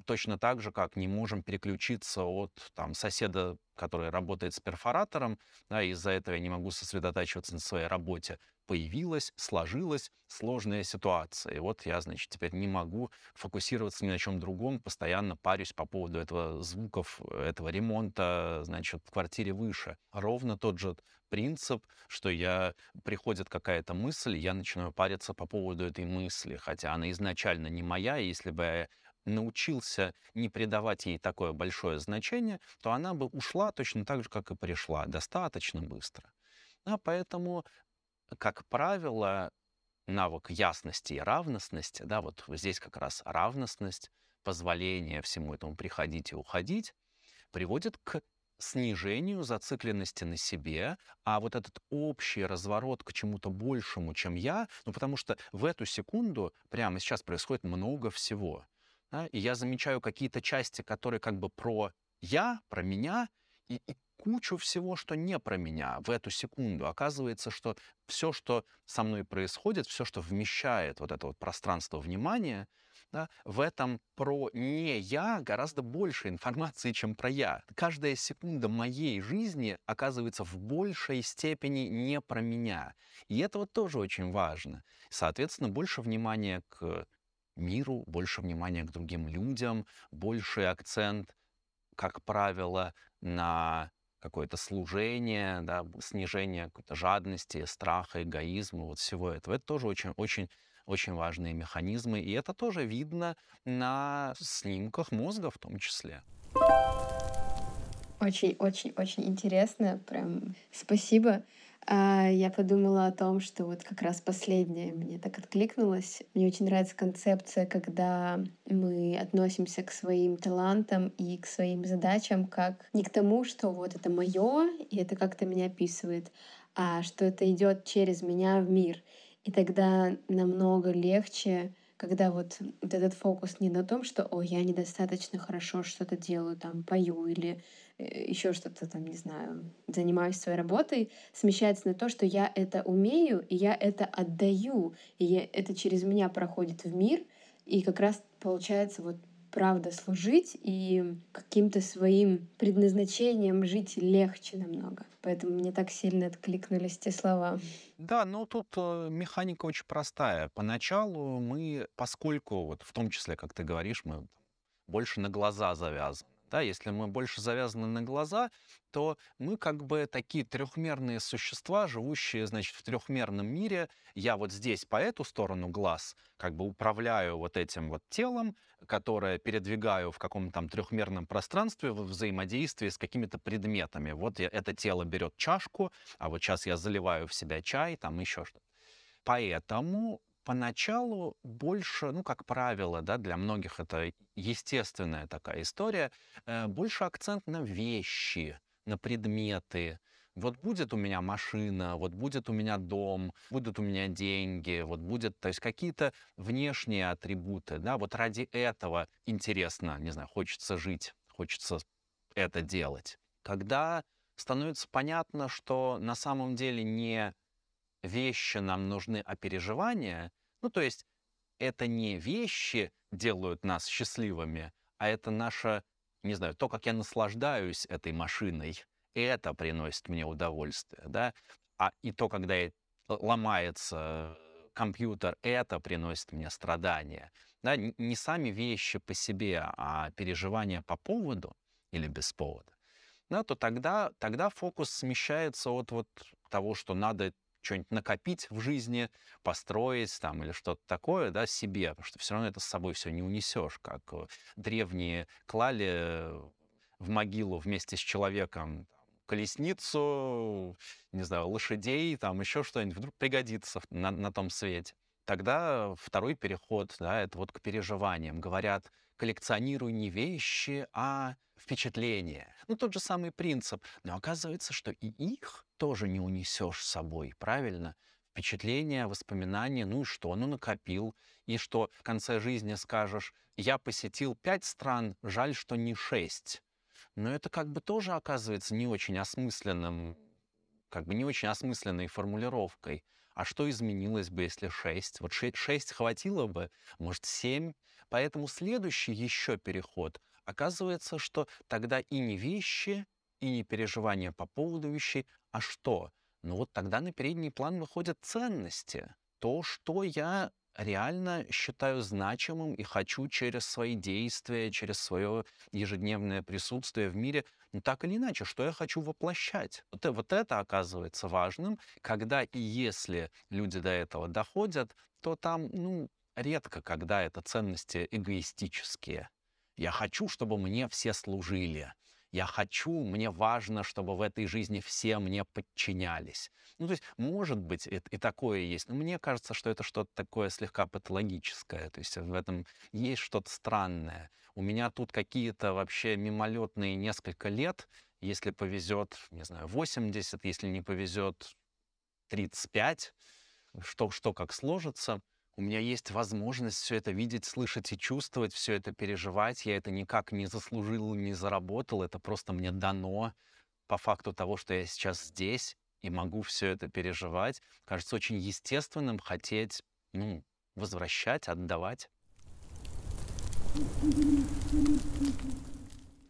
точно так же, как не можем переключиться от там, соседа, который работает с перфоратором, да, из-за этого я не могу сосредотачиваться на своей работе появилась, сложилась сложная ситуация. И вот я, значит, теперь не могу фокусироваться ни на чем другом, постоянно парюсь по поводу этого звуков, этого ремонта, значит, в квартире выше. Ровно тот же принцип, что я приходит какая-то мысль, я начинаю париться по поводу этой мысли, хотя она изначально не моя, если бы я научился не придавать ей такое большое значение, то она бы ушла точно так же, как и пришла, достаточно быстро. А поэтому как правило, навык ясности и равностности, да, вот здесь как раз равностность, позволение всему этому приходить и уходить, приводит к снижению зацикленности на себе, а вот этот общий разворот к чему-то большему, чем я, ну потому что в эту секунду прямо сейчас происходит много всего. Да? И я замечаю какие-то части, которые как бы про я, про меня, и, и кучу всего, что не про меня в эту секунду. Оказывается, что все, что со мной происходит, все, что вмещает вот это вот пространство внимания, да, в этом про не я гораздо больше информации, чем про я. Каждая секунда моей жизни оказывается в большей степени не про меня. И это вот тоже очень важно. Соответственно, больше внимания к миру, больше внимания к другим людям, больший акцент, как правило, на какое-то служение, да, снижение какой-то жадности, страха, эгоизма, вот всего этого. Это тоже очень, очень очень важные механизмы, и это тоже видно на снимках мозга в том числе. Очень-очень-очень интересно, прям спасибо. А, я подумала о том, что вот как раз последнее мне так откликнулось. Мне очень нравится концепция, когда мы относимся к своим талантам и к своим задачам как не к тому, что вот это мое, и это как-то меня описывает, а что это идет через меня в мир. И тогда намного легче, когда вот, вот этот фокус не на том, что «О, я недостаточно хорошо что-то делаю, там, пою или еще что-то там, не знаю, занимаюсь своей работой, смещается на то, что я это умею, и я это отдаю, и я, это через меня проходит в мир, и как раз получается вот правда служить и каким-то своим предназначением жить легче намного. Поэтому мне так сильно откликнулись те слова. Да, но тут э, механика очень простая. Поначалу мы, поскольку, вот в том числе, как ты говоришь, мы больше на глаза завязаны, да, если мы больше завязаны на глаза, то мы как бы такие трехмерные существа, живущие, значит, в трехмерном мире. Я вот здесь по эту сторону глаз как бы управляю вот этим вот телом, которое передвигаю в каком-то там трехмерном пространстве в взаимодействии с какими-то предметами. Вот я, это тело берет чашку, а вот сейчас я заливаю в себя чай, там еще что-то. Поэтому поначалу больше, ну, как правило, да, для многих это естественная такая история, э, больше акцент на вещи, на предметы. Вот будет у меня машина, вот будет у меня дом, будут у меня деньги, вот будет, то есть какие-то внешние атрибуты, да, вот ради этого интересно, не знаю, хочется жить, хочется это делать. Когда становится понятно, что на самом деле не вещи нам нужны, а переживания, ну, то есть это не вещи делают нас счастливыми, а это наше, не знаю, то, как я наслаждаюсь этой машиной, это приносит мне удовольствие, да, а и то, когда ломается компьютер, это приносит мне страдания. Да, не сами вещи по себе, а переживания по поводу или без повода, да, то тогда, тогда фокус смещается от вот того, что надо что-нибудь накопить в жизни, построить там или что-то такое, да, себе, потому что все равно это с собой все не унесешь, как э, древние клали в могилу вместе с человеком колесницу, не знаю, лошадей, там еще что-нибудь, вдруг пригодится на, на том свете. Тогда второй переход, да, это вот к переживаниям. Говорят, коллекционируй не вещи, а впечатления. Ну, тот же самый принцип. Но оказывается, что и их тоже не унесешь с собой, правильно? Впечатления, воспоминания, ну и что? Ну, накопил. И что в конце жизни скажешь, я посетил пять стран, жаль, что не шесть. Но это как бы тоже оказывается не очень осмысленным, как бы не очень осмысленной формулировкой. А что изменилось бы, если шесть? Вот шесть хватило бы, может, семь? Поэтому следующий еще переход Оказывается, что тогда и не вещи, и не переживания по поводу вещей, а что? Ну вот тогда на передний план выходят ценности. То, что я реально считаю значимым и хочу через свои действия, через свое ежедневное присутствие в мире, ну так или иначе, что я хочу воплощать. Вот, вот это оказывается важным, когда и если люди до этого доходят, то там, ну, редко, когда это ценности эгоистические. Я хочу, чтобы мне все служили. Я хочу, мне важно, чтобы в этой жизни все мне подчинялись. Ну, то есть, может быть, и, и такое есть, но мне кажется, что это что-то такое слегка патологическое. То есть в этом есть что-то странное. У меня тут какие-то вообще мимолетные несколько лет если повезет, не знаю, 80, если не повезет 35, что, что как сложится, у меня есть возможность все это видеть, слышать и чувствовать, все это переживать. Я это никак не заслужил, не заработал. Это просто мне дано по факту того, что я сейчас здесь и могу все это переживать. Кажется очень естественным хотеть ну, возвращать, отдавать.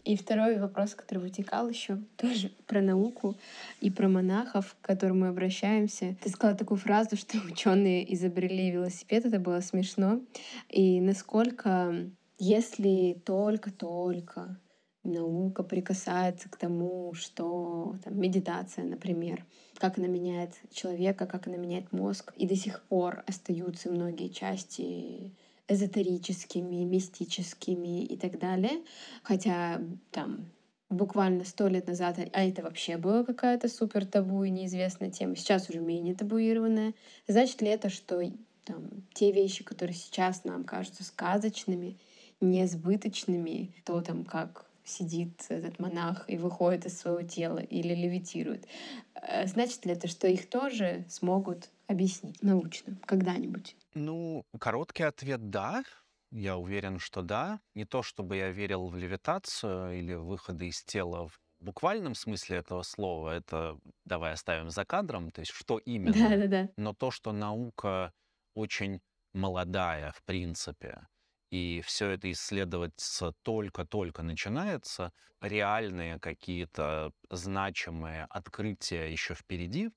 И второй вопрос, который вытекал еще, <laughs> тоже про науку и про монахов, к которым мы обращаемся. Ты сказала такую фразу, что <laughs> ученые изобрели велосипед, это было смешно. И насколько, если только-только наука прикасается к тому, что там, медитация, например, как она меняет человека, как она меняет мозг, и до сих пор остаются многие части эзотерическими, мистическими и так далее. Хотя там буквально сто лет назад, а это вообще была какая-то супер табу и неизвестная тема, сейчас уже менее табуированная. Значит ли это, что там, те вещи, которые сейчас нам кажутся сказочными, несбыточными, то там как сидит этот монах и выходит из своего тела или левитирует. Э, значит ли это, что их тоже смогут объяснить научно когда-нибудь? Ну, короткий ответ — да. Я уверен, что да. Не то, чтобы я верил в левитацию или выходы из тела в буквальном смысле этого слова, это давай оставим за кадром, то есть что именно. Да, да, да. Но то, что наука очень молодая, в принципе, и все это исследоваться только-только начинается, реальные какие-то значимые открытия еще впереди,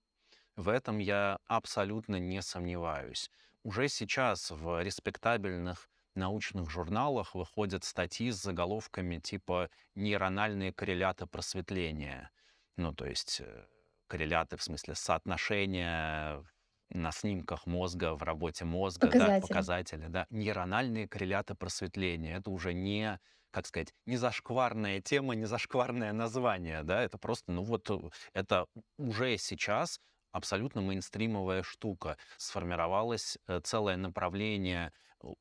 в этом я абсолютно не сомневаюсь. Уже сейчас в респектабельных научных журналах выходят статьи с заголовками типа «нейрональные корреляты просветления». Ну, то есть э, корреляты в смысле соотношения на снимках мозга, в работе мозга, показатели. Да, показатели, да, нейрональные корреляты просветления. Это уже не, как сказать, не зашкварная тема, не зашкварное название, да, это просто, ну вот, э, это уже сейчас абсолютно мейнстримовая штука. Сформировалось э, целое направление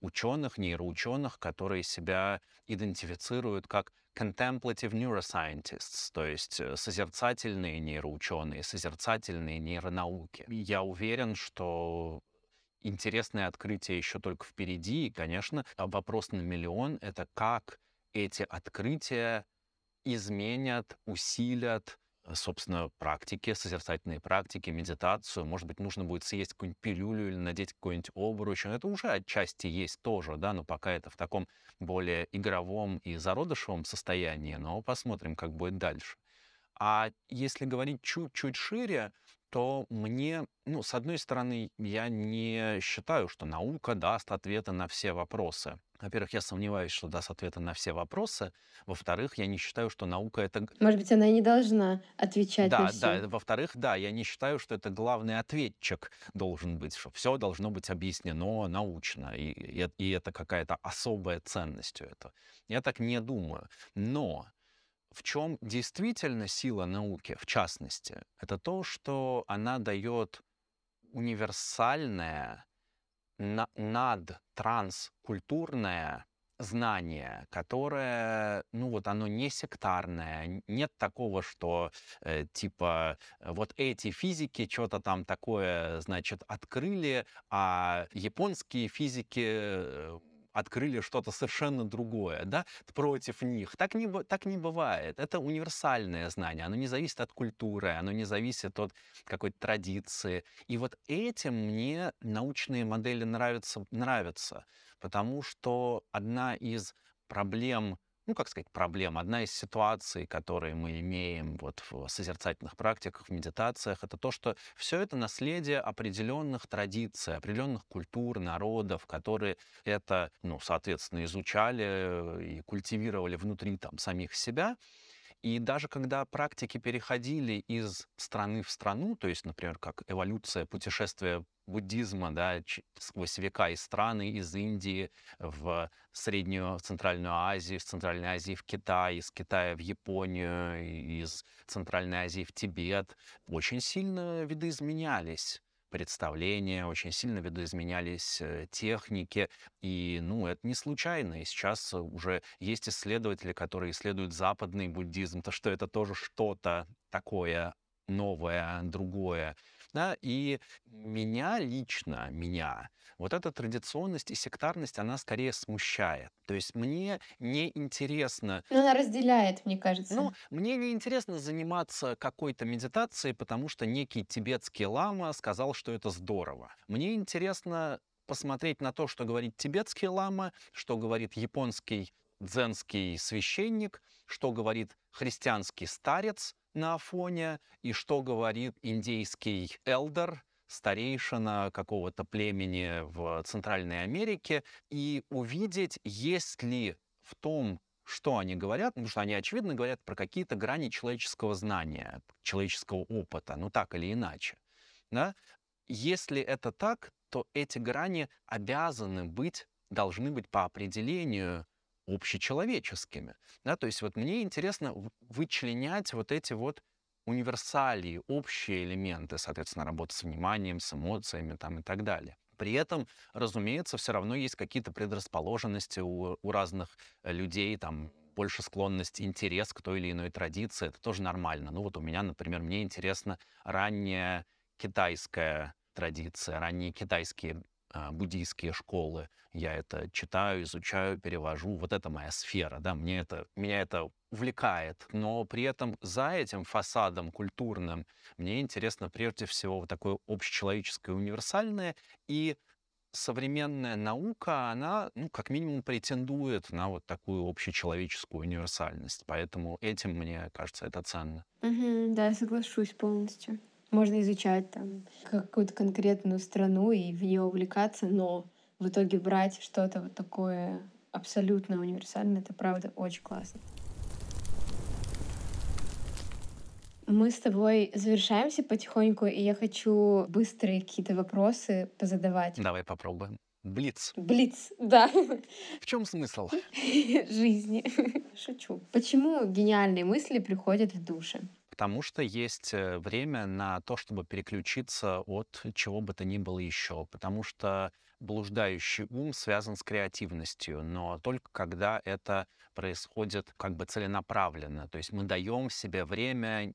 ученых, нейроученых, которые себя идентифицируют как contemplative neuroscientists, то есть э, созерцательные нейроученые, созерцательные нейронауки. Я уверен, что интересное открытие еще только впереди, и, конечно, вопрос на миллион — это как эти открытия изменят, усилят собственно, практики, созерцательные практики, медитацию. Может быть, нужно будет съесть какую-нибудь пилюлю или надеть какой-нибудь обруч. Это уже отчасти есть тоже, да, но пока это в таком более игровом и зародышевом состоянии, но посмотрим, как будет дальше. А если говорить чуть-чуть шире, то мне, ну, с одной стороны, я не считаю, что наука даст ответы на все вопросы. Во-первых, я сомневаюсь, что даст ответы на все вопросы. Во-вторых, я не считаю, что наука это... Может быть, она и не должна отвечать да, на все. Да, во-вторых, да, я не считаю, что это главный ответчик должен быть, что все должно быть объяснено научно, и, и, и это какая-то особая ценность у этого. Я так не думаю. Но в чем действительно сила науки, в частности, это то, что она дает универсальное, на, над транскультурное знание, которое, ну вот оно не сектарное, нет такого, что э, типа вот эти физики что-то там такое, значит, открыли, а японские физики э, открыли что-то совершенно другое, да, против них. Так не, так не бывает. Это универсальное знание. Оно не зависит от культуры, оно не зависит от какой-то традиции. И вот этим мне научные модели нравятся, нравятся потому что одна из проблем ну, как сказать, проблем. Одна из ситуаций, которые мы имеем вот в созерцательных практиках, в медитациях, это то, что все это наследие определенных традиций, определенных культур, народов, которые это, ну, соответственно, изучали и культивировали внутри там самих себя. И даже когда практики переходили из страны в страну, то есть, например, как эволюция путешествия буддизма да, сквозь века из страны, из Индии в Среднюю, Центральную Азию, из Центральной Азии в Китай, из Китая в Японию, из Центральной Азии в Тибет, очень сильно видоизменялись представления, очень сильно видоизменялись э, техники, и, ну, это не случайно. И сейчас уже есть исследователи, которые исследуют западный буддизм, то что это тоже что-то такое новое, другое. Да, и меня лично, меня, вот эта традиционность и сектарность, она скорее смущает. То есть мне не интересно... Ну, она разделяет, мне кажется. Ну, мне не интересно заниматься какой-то медитацией, потому что некий тибетский лама сказал, что это здорово. Мне интересно посмотреть на то, что говорит тибетский лама, что говорит японский дзенский священник, что говорит христианский старец на Афоне и что говорит индейский элдер, старейшина какого-то племени в Центральной Америке, и увидеть, есть ли в том, что они говорят, потому что они, очевидно, говорят про какие-то грани человеческого знания, человеческого опыта, ну так или иначе. Да? Если это так, то эти грани обязаны быть, должны быть по определению общечеловеческими. Да? То есть вот мне интересно вычленять вот эти вот универсалии, общие элементы, соответственно, работы с вниманием, с эмоциями там, и так далее. При этом, разумеется, все равно есть какие-то предрасположенности у, у разных э, людей, там, больше склонность, интерес к той или иной традиции. Это тоже нормально. Ну вот у меня, например, мне интересна ранняя китайская традиция, ранние китайские буддийские школы. Я это читаю, изучаю, перевожу. Вот это моя сфера, да, мне это, меня это увлекает. Но при этом за этим фасадом культурным мне интересно прежде всего вот такое общечеловеческое универсальное и современная наука, она, ну, как минимум, претендует на вот такую общечеловеческую универсальность. Поэтому этим, мне кажется, это ценно. Угу, да, соглашусь полностью. Можно изучать там какую-то конкретную страну и в нее увлекаться, но в итоге брать что-то вот такое абсолютно универсальное, это правда очень классно. Мы с тобой завершаемся потихоньку, и я хочу быстрые какие-то вопросы позадавать. Давай попробуем. Блиц. Блиц, да. В чем смысл? <laughs> Жизни. <laughs> Шучу. Почему гениальные мысли приходят в душе? Потому что есть э, время на то, чтобы переключиться от чего бы то ни было еще. Потому что блуждающий ум связан с креативностью, но только когда это происходит как бы целенаправленно. То есть мы даем себе время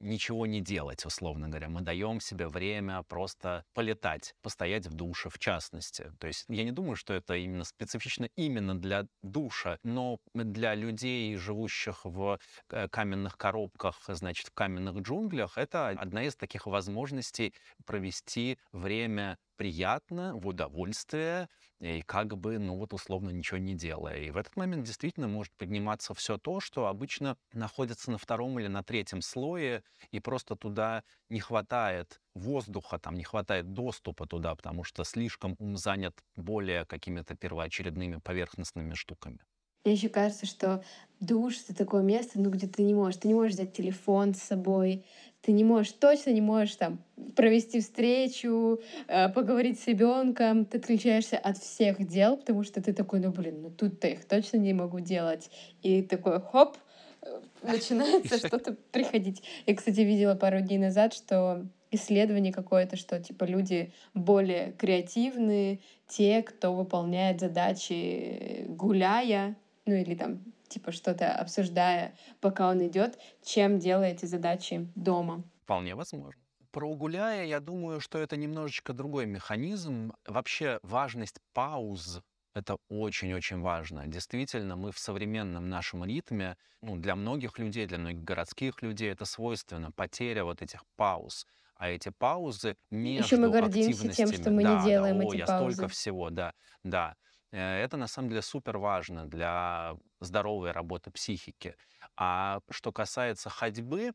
ничего не делать, условно говоря. Мы даем себе время просто полетать, постоять в душе, в частности. То есть я не думаю, что это именно специфично именно для душа, но для людей, живущих в э, каменных коробках, значит, в каменных джунглях, это одна из таких возможностей провести время приятно, в удовольствие, и как бы, ну вот условно ничего не делая. И в этот момент действительно может подниматься все то, что обычно находится на втором или на третьем слое, и просто туда не хватает воздуха, там не хватает доступа туда, потому что слишком ум занят более какими-то первоочередными поверхностными штуками. Мне еще кажется, что душ — это такое место, ну, где ты не можешь. Ты не можешь взять телефон с собой, ты не можешь, точно не можешь там провести встречу, э, поговорить с ребенком, ты отключаешься от всех дел, потому что ты такой, ну блин, ну тут-то их точно не могу делать. И такой хоп, э, начинается что-то приходить. Я, кстати, видела пару дней назад, что исследование какое-то, что типа люди более креативные, те, кто выполняет задачи гуляя, ну или там типа что-то обсуждая, пока он идет, чем делая эти задачи дома. Вполне возможно. Про гуляя, я думаю, что это немножечко другой механизм. Вообще важность пауз это очень-очень важно. Действительно, мы в современном нашем ритме, ну, для многих людей, для многих городских людей это свойственно, потеря вот этих пауз. А эти паузы между Еще мы гордимся тем, что мы да, не делаем да, эти о, я паузы. столько всего, да, да. Э, это на самом деле супер важно для здоровой работы психики. А что касается ходьбы,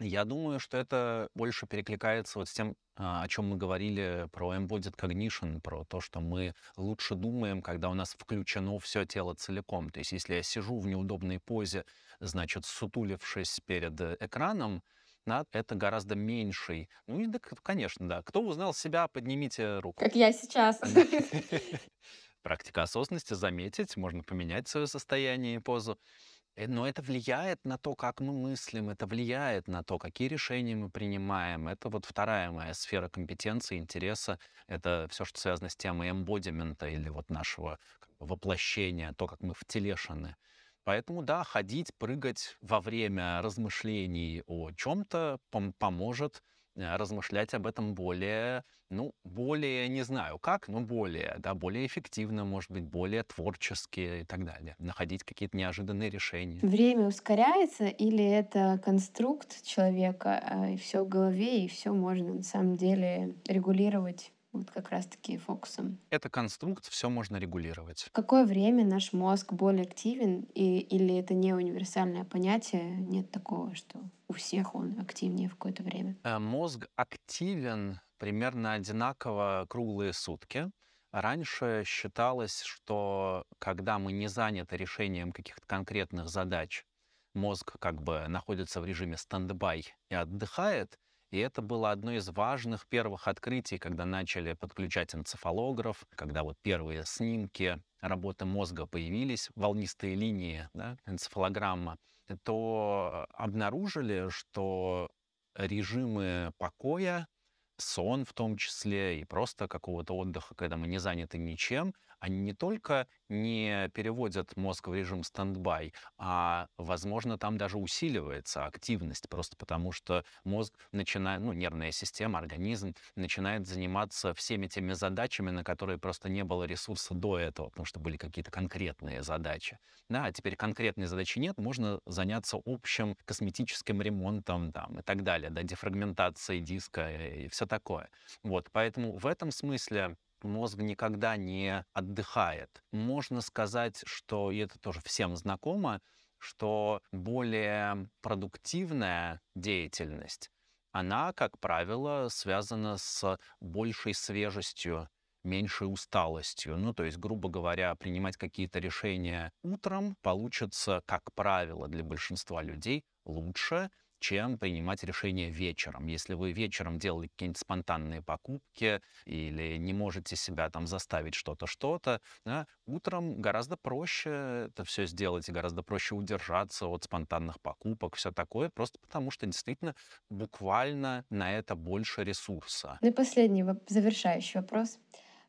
я думаю, что это больше перекликается вот с тем, а, о чем мы говорили про embodied cognition, про то, что мы лучше думаем, когда у нас включено все тело целиком. То есть если я сижу в неудобной позе, значит, сутулившись перед экраном, да, это гораздо меньший. Ну, и, да, конечно, да. Кто узнал себя, поднимите руку. Как я сейчас. <laughs> Практика осознанности, заметить, можно поменять свое состояние и позу. Э, но это влияет на то, как мы мыслим, это влияет на то, какие решения мы принимаем. Это вот вторая моя сфера компетенции, интереса. Это все, что связано с темой эмбодимента или вот нашего воплощения, то, как мы втелешены. Поэтому, да, ходить, прыгать во время размышлений о чем-то пом- поможет размышлять об этом более, ну, более, не знаю как, но более, да, более эффективно, может быть, более творчески и так далее. Находить какие-то неожиданные решения. Время ускоряется или это конструкт человека, а, и все в голове, и все можно на самом деле регулировать вот как раз-таки фокусом. Это конструкт, все можно регулировать. В какое время наш мозг более активен, и, или это не универсальное понятие, нет такого, что у всех он активнее в какое-то время? Э, мозг активен примерно одинаково круглые сутки. Раньше считалось, что когда мы не заняты решением каких-то конкретных задач, мозг как бы находится в режиме стендбай и отдыхает, и это было одно из важных первых открытий, когда начали подключать энцефалограф, когда вот первые снимки работы мозга появились, волнистые линии, да, энцефалограмма, то обнаружили, что режимы покоя, сон в том числе, и просто какого-то отдыха, когда мы не заняты ничем, они не только не переводят мозг в режим стендбай, а, возможно, там даже усиливается активность, просто потому что мозг начинает, ну, нервная система, организм начинает заниматься всеми теми задачами, на которые просто не было ресурса до этого, потому что были какие-то конкретные задачи. Да, а теперь конкретной задачи нет, можно заняться общим косметическим ремонтом там, и так далее, да, дефрагментацией диска и все такое. Вот, поэтому в этом смысле мозг никогда не отдыхает. Можно сказать, что, и это тоже всем знакомо, что более продуктивная деятельность, она, как правило, связана с большей свежестью, меньшей усталостью. Ну, то есть, грубо говоря, принимать какие-то решения утром получится, как правило, для большинства людей лучше, чем принимать решение вечером. Если вы вечером делали какие-нибудь спонтанные покупки или не можете себя там заставить что-то, что-то, да, утром гораздо проще это все сделать и гораздо проще удержаться от спонтанных покупок, все такое, просто потому что действительно буквально на это больше ресурса. Ну и последний завершающий вопрос.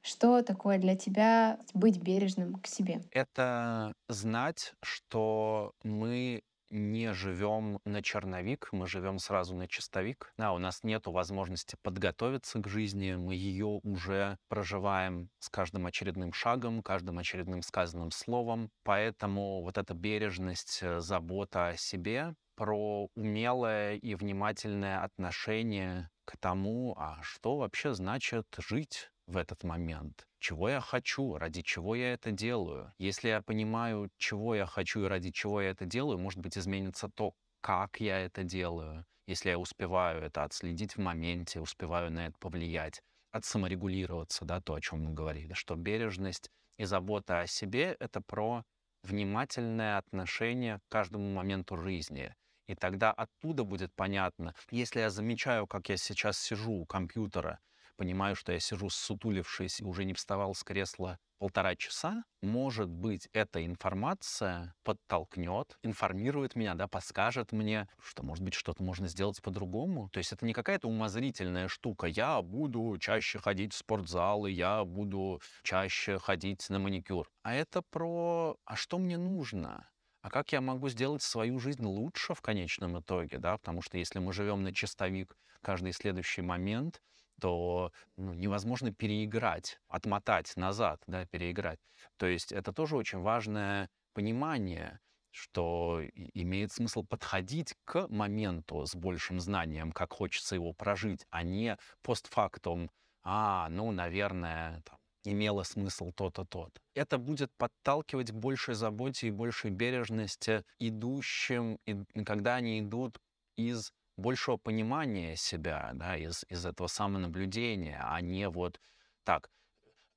Что такое для тебя быть бережным к себе? Это знать, что мы не живем на черновик, мы живем сразу на чистовик. Да, у нас нет возможности подготовиться к жизни, мы ее уже проживаем с каждым очередным шагом, каждым очередным сказанным словом. Поэтому вот эта бережность, э, забота о себе про умелое и внимательное отношение к тому, а что вообще значит жить в этот момент, чего я хочу, ради чего я это делаю. Если я понимаю, чего я хочу и ради чего я это делаю, может быть, изменится то, как я это делаю, если я успеваю это отследить в моменте, успеваю на это повлиять, отсаморегулироваться, да, то, о чем мы говорили, что бережность и забота о себе — это про внимательное отношение к каждому моменту жизни. И тогда оттуда будет понятно, если я замечаю, как я сейчас сижу у компьютера понимаю, что я сижу сутулившись и уже не вставал с кресла полтора часа, может быть, эта информация подтолкнет, информирует меня, да, подскажет мне, что, может быть, что-то можно сделать по-другому. То есть это не какая-то умозрительная штука. Я буду чаще ходить в спортзал, и я буду чаще ходить на маникюр. А это про, а что мне нужно? а как я могу сделать свою жизнь лучше в конечном итоге, да, потому что если мы живем на чистовик каждый следующий момент, то ну, невозможно переиграть, отмотать назад, да, переиграть. То есть это тоже очень важное понимание, что имеет смысл подходить к моменту с большим знанием, как хочется его прожить, а не постфактум, а, ну, наверное, там, имело смысл то-то, то-то. Это будет подталкивать к большей заботе и большей бережности идущим, и, когда они идут из большего понимания себя, да, из, из этого самонаблюдения, а не вот так.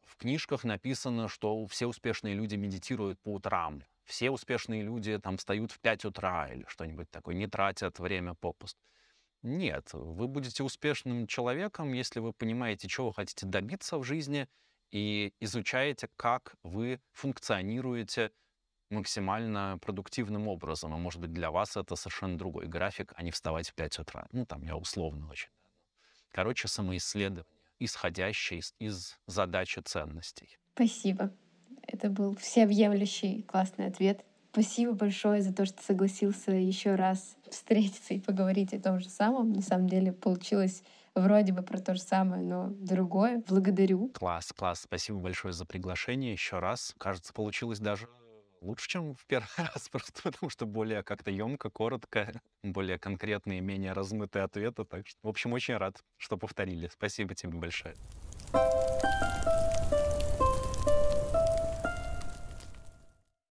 В книжках написано, что все успешные люди медитируют по утрам. Все успешные люди там встают в 5 утра или что-нибудь такое, не тратят время попусту. Нет, вы будете успешным человеком, если вы понимаете, чего вы хотите добиться в жизни, и изучаете, как вы функционируете максимально продуктивным образом. И, может быть, для вас это совершенно другой график, а не вставать в 5 утра. Ну, там я условно очень. Короче, самоисследование, исходящее из, из задачи ценностей. Спасибо. Это был всеобъемлющий классный ответ. Спасибо большое за то, что согласился еще раз встретиться и поговорить о том же самом. На самом деле получилось вроде бы про то же самое, но другое. Благодарю. Класс, класс. Спасибо большое за приглашение еще раз. Кажется, получилось даже лучше, чем в первый <laughs> раз, просто потому что более как-то емко, коротко, более конкретные, менее размытые ответы. Так что, в общем, очень рад, что повторили. Спасибо тебе большое.